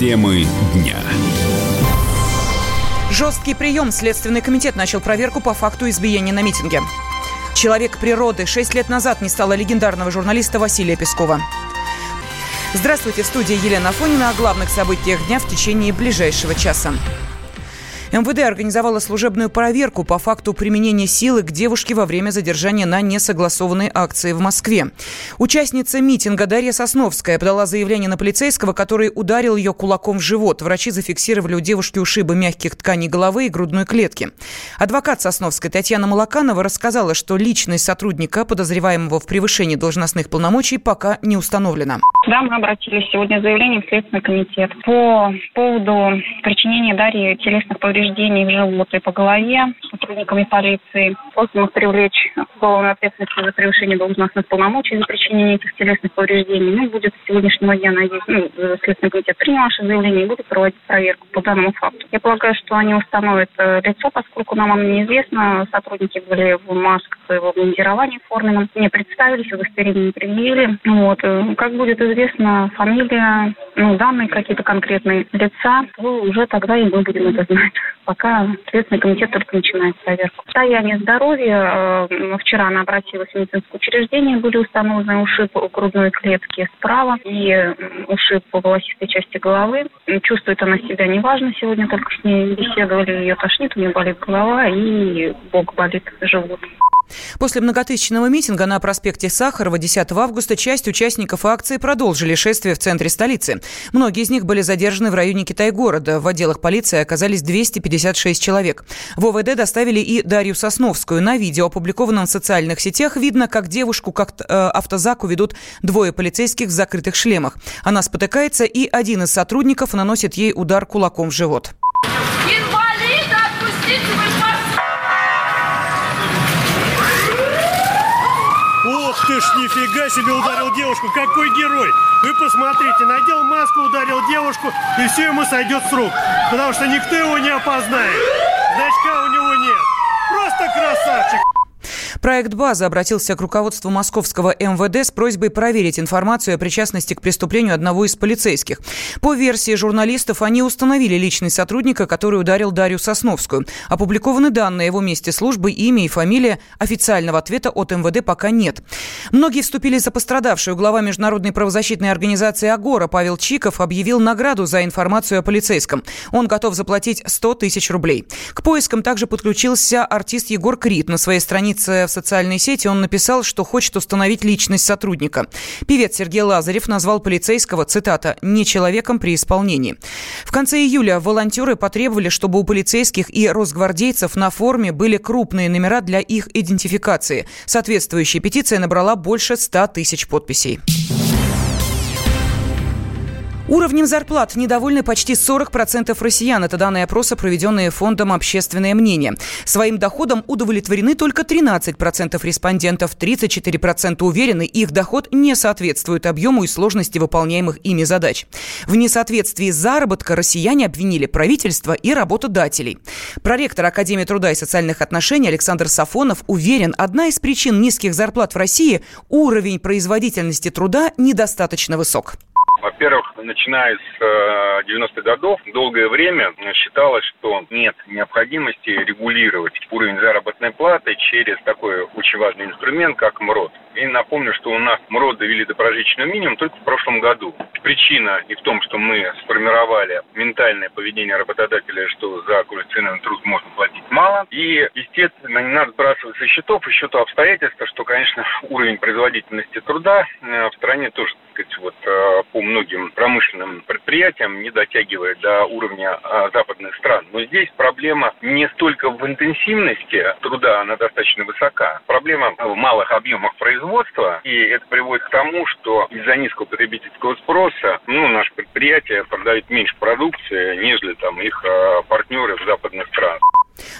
Темы дня. Жесткий прием. Следственный комитет начал проверку по факту избиения на митинге. Человек природы. Шесть лет назад не стало легендарного журналиста Василия Пескова. Здравствуйте, в студии Елена Афонина о главных событиях дня в течение ближайшего часа. МВД организовала служебную проверку по факту применения силы к девушке во время задержания на несогласованной акции в Москве. Участница митинга Дарья Сосновская подала заявление на полицейского, который ударил ее кулаком в живот. Врачи зафиксировали у девушки ушибы мягких тканей головы и грудной клетки. Адвокат Сосновской Татьяна Малаканова рассказала, что личность сотрудника, подозреваемого в превышении должностных полномочий, пока не установлена. Да, мы обратились сегодня с заявлением в Следственный комитет по поводу причинения Дарьи телесных повреждений повреждений в живот и по голове сотрудниками полиции. Просим их привлечь к уголовной за превышение должностных полномочий за причинение этих телесных повреждений. Ну, будет с сегодняшнего дня, надеюсь, ну, Следственный комитет принял наше заявление и будет проводить проверку по данному факту. Я полагаю, что они установят э, лицо, поскольку нам оно неизвестно. Сотрудники были в масках и в обмундировании форменном. Не представились, удостоверение предъявили. Вот. Э, как будет известно, фамилия, ну, данные какие-то конкретные лица, то уже тогда и мы будем это знать пока Следственный комитет только начинает проверку. Состояние здоровья. Э, вчера она обратилась в медицинское учреждение, были установлены ушиб грудной клетки справа и ушиб по волосистой части головы. Чувствует она себя неважно. Сегодня только с ней беседовали, ее тошнит, у нее болит голова и бок болит, живот. После многотысячного митинга на проспекте Сахарова 10 августа часть участников акции продолжили шествие в центре столицы. Многие из них были задержаны в районе Китай-города. В отделах полиции оказались 256 человек. В ОВД доставили и Дарью Сосновскую. На видео, опубликованном в социальных сетях, видно, как девушку как э, автозаку ведут двое полицейских в закрытых шлемах. Она спотыкается, и один из сотрудников наносит ей удар кулаком в живот. Ох ж, нифига себе ударил девушку, какой герой! Вы посмотрите, надел маску, ударил девушку, и все ему сойдет с рук, потому что никто его не опознает. Значка у него нет. Просто красавчик! Проект «База» обратился к руководству московского МВД с просьбой проверить информацию о причастности к преступлению одного из полицейских. По версии журналистов, они установили личность сотрудника, который ударил Дарью Сосновскую. Опубликованы данные его месте службы, имя и фамилия. Официального ответа от МВД пока нет. Многие вступили за пострадавшую. Глава международной правозащитной организации «Агора» Павел Чиков объявил награду за информацию о полицейском. Он готов заплатить 100 тысяч рублей. К поискам также подключился артист Егор Крид. На своей странице социальной сети он написал, что хочет установить личность сотрудника. Певец Сергей Лазарев назвал полицейского, цитата, «не человеком при исполнении». В конце июля волонтеры потребовали, чтобы у полицейских и росгвардейцев на форме были крупные номера для их идентификации. Соответствующая петиция набрала больше 100 тысяч подписей. Уровнем зарплат недовольны почти 40% россиян. Это данные опроса, проведенные фондом «Общественное мнение». Своим доходом удовлетворены только 13% респондентов. 34% уверены, их доход не соответствует объему и сложности выполняемых ими задач. В несоответствии заработка россияне обвинили правительство и работодателей. Проректор Академии труда и социальных отношений Александр Сафонов уверен, одна из причин низких зарплат в России – уровень производительности труда недостаточно высок. Во-первых, начиная с 90-х э, годов, долгое время считалось, что нет необходимости регулировать уровень заработной платы через такой очень важный инструмент, как МРОД. И напомню, что у нас МРОД довели до прожиточного минимума только в прошлом году. Причина и в том, что мы сформировали ментальное поведение работодателя, что за квалифицированный труд можно платить мало. И, естественно, не надо сбрасывать со счетов еще то обстоятельство, что, конечно, уровень производительности труда э, в стране тоже, сказать, вот э, по многим промышленным предприятиям не дотягивает до уровня а, западных стран. Но здесь проблема не столько в интенсивности труда, она достаточно высока. Проблема в малых объемах производства, и это приводит к тому, что из-за низкого потребительского спроса, ну, наши предприятия продают меньше продукции, нежели там их а, партнеры в западных странах.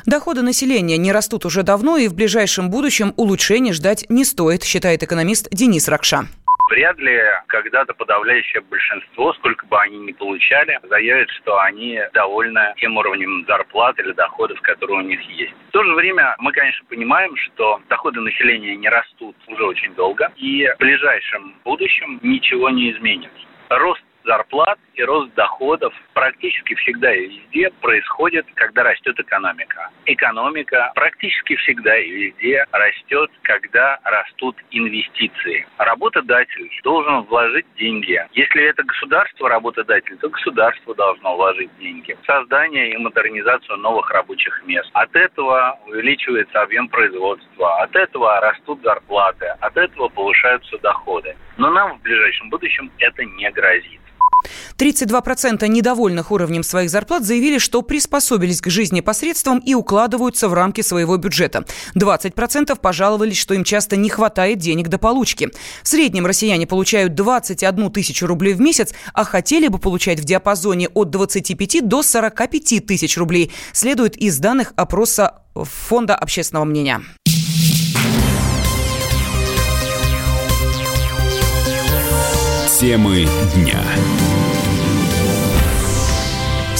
Доходы населения не растут уже давно, и в ближайшем будущем улучшений ждать не стоит, считает экономист Денис Ракша вряд ли когда-то подавляющее большинство, сколько бы они ни получали, заявят, что они довольны тем уровнем зарплат или доходов, которые у них есть. В то же время мы, конечно, понимаем, что доходы населения не растут уже очень долго, и в ближайшем будущем ничего не изменится. Рост зарплат и рост доходов практически всегда и везде происходит, когда растет экономика. Экономика практически всегда и везде растет, когда растут инвестиции. Работодатель должен вложить деньги. Если это государство работодатель, то государство должно вложить деньги создание и модернизацию новых рабочих мест. От этого увеличивается объем производства, от этого растут зарплаты, от этого повышаются доходы. Но нам в ближайшем будущем это не грозит. 32% недовольных уровнем своих зарплат заявили, что приспособились к жизни посредством и укладываются в рамки своего бюджета. 20% пожаловались, что им часто не хватает денег до получки. В среднем россияне получают 21 тысячу рублей в месяц, а хотели бы получать в диапазоне от 25 до 45 тысяч рублей, следует из данных опроса Фонда общественного мнения. Темы дня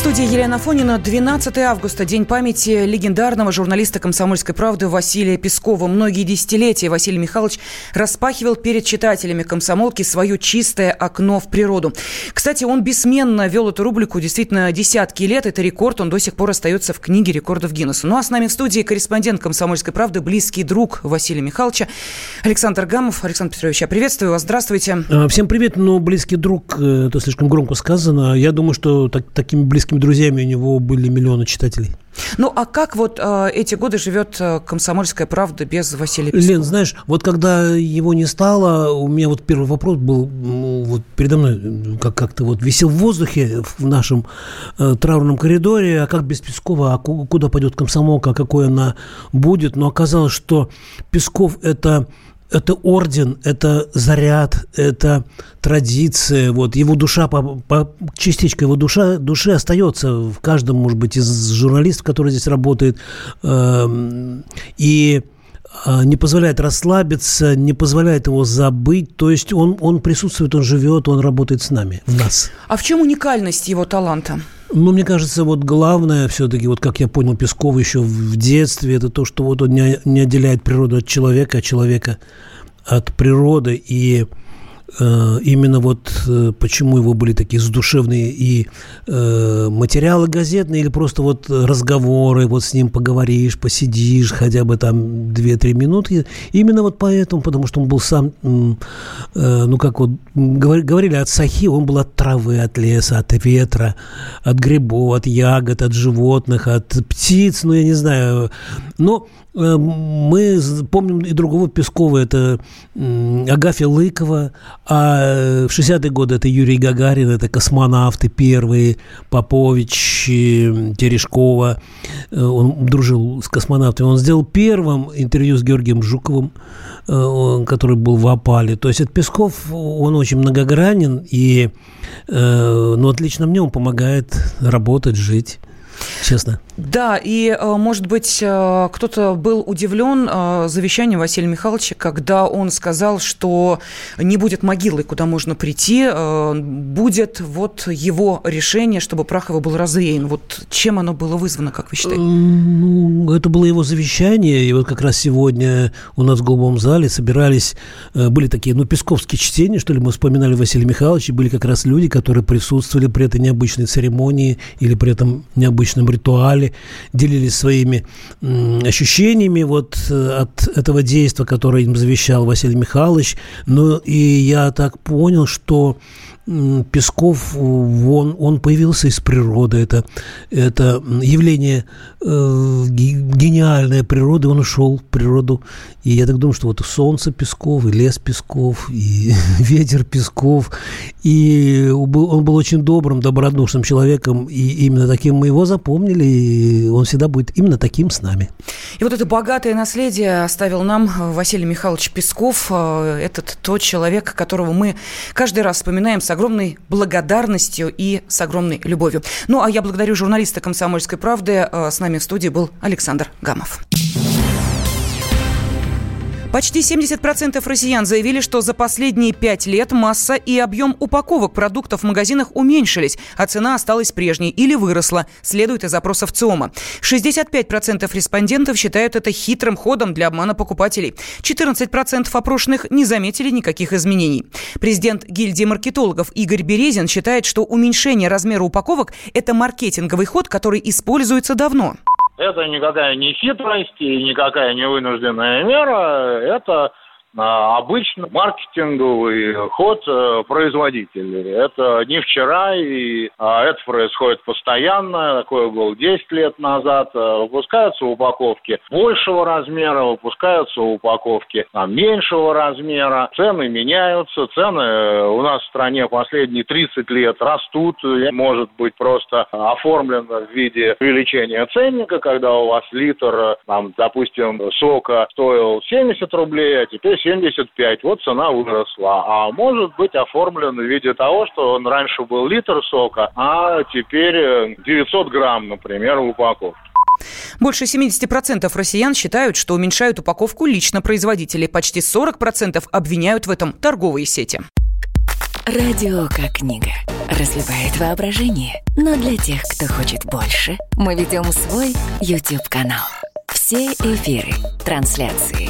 студии Елена Фонина. 12 августа. День памяти легендарного журналиста «Комсомольской правды» Василия Пескова. Многие десятилетия Василий Михайлович распахивал перед читателями комсомолки свое чистое окно в природу. Кстати, он бессменно вел эту рубрику действительно десятки лет. Это рекорд. Он до сих пор остается в книге рекордов Гиннесса. Ну а с нами в студии корреспондент «Комсомольской правды», близкий друг Василия Михайловича Александр Гамов. Александр Петрович, я приветствую вас. Здравствуйте. А, всем привет. Но близкий друг, э, это слишком громко сказано. Я думаю, что так, такими близкими близкими друзьями у него были миллионы читателей. Ну, а как вот э, эти годы живет э, «Комсомольская правда» без Василия Пескова? Лен, знаешь, вот когда его не стало, у меня вот первый вопрос был, вот передо мной как- как-то вот висел в воздухе в нашем э, траурном коридоре, а как без Пескова, а куда пойдет комсомолка, а какой она будет, но оказалось, что Песков – это это орден, это заряд, это традиция. Вот его душа, по, по, частичка его душа, души остается в каждом, может быть, из журналистов, который здесь работает. Э, и а, не позволяет расслабиться, не позволяет его забыть. То есть он, он присутствует, он живет, он работает с нами, в нас. А в чем уникальность его таланта? Ну, мне кажется, вот главное все-таки, вот как я понял Пескова еще в детстве, это то, что вот он не, не отделяет природу от человека, а человека от природы. И именно вот э, почему его были такие задушевные и э, материалы газетные или просто вот разговоры, вот с ним поговоришь, посидишь хотя бы там 2-3 минутки. Именно вот поэтому, потому что он был сам, э, ну как вот говорили от сахи, он был от травы, от леса, от ветра, от грибов, от ягод, от животных, от птиц, ну я не знаю. Но Э, мы помним и другого Пескова, это Агафья Лыкова, а в 60-е годы это Юрий Гагарин, это космонавты первые, Попович, Терешкова, э, он дружил с космонавтами, он сделал первым интервью с Георгием Жуковым, э, который был в опале. То есть это Песков, он очень многогранен, и ну, отлично мне он помогает работать, жить честно. Да, и, э, может быть, э, кто-то был удивлен э, завещанием Василия Михайловича, когда он сказал, что не будет могилы, куда можно прийти, будет вот его решение, чтобы прах его был развеян. Вот чем оно было вызвано, как вы считаете? Ну, это было его завещание, и вот как раз сегодня у нас в Голубом зале собирались, были такие, ну, песковские чтения, что ли, мы вспоминали Василия Михайловича, были как раз люди, которые присутствовали при этой необычной церемонии или при этом необычном ритуале, делились своими ощущениями вот э, от этого действия, которое им завещал Василий Михайлович. Ну, и я так понял, что Песков, он, он появился из природы. Это, это явление э, гениальной природы. Он ушел в природу. И я так думаю, что вот солнце Песков, и лес Песков, и ветер Песков. И он был, он был очень добрым, добродушным человеком. И именно таким мы его запомнили. И он всегда будет именно таким с нами. И вот это богатое наследие оставил нам Василий Михайлович Песков. Э, этот тот человек, которого мы каждый раз вспоминаем с с огромной благодарностью и с огромной любовью. Ну, а я благодарю журналиста «Комсомольской правды». Э, с нами в студии был Александр Гамов. Почти 70% россиян заявили, что за последние пять лет масса и объем упаковок продуктов в магазинах уменьшились, а цена осталась прежней или выросла, следует из опросов ЦИОМа. 65% респондентов считают это хитрым ходом для обмана покупателей. 14% опрошенных не заметили никаких изменений. Президент гильдии маркетологов Игорь Березин считает, что уменьшение размера упаковок – это маркетинговый ход, который используется давно. Это никакая не хитрость и никакая не вынужденная мера. Это обычно маркетинговый ход э, производителей. Это не вчера, и а, это происходит постоянно. Такое было 10 лет назад. Э, выпускаются упаковки большего размера, выпускаются упаковки там, меньшего размера. Цены меняются. Цены э, у нас в стране последние 30 лет растут. Может быть просто оформлено в виде увеличения ценника, когда у вас литр, там, допустим, сока стоил 70 рублей, а теперь 75, вот цена выросла. А может быть оформлен в виде того, что он раньше был литр сока, а теперь 900 э, грамм, например, в упаковке. Больше 70% россиян считают, что уменьшают упаковку лично производители. Почти 40% обвиняют в этом торговые сети. Радио как книга. Разливает воображение. Но для тех, кто хочет больше, мы ведем свой YouTube-канал. Все эфиры, трансляции,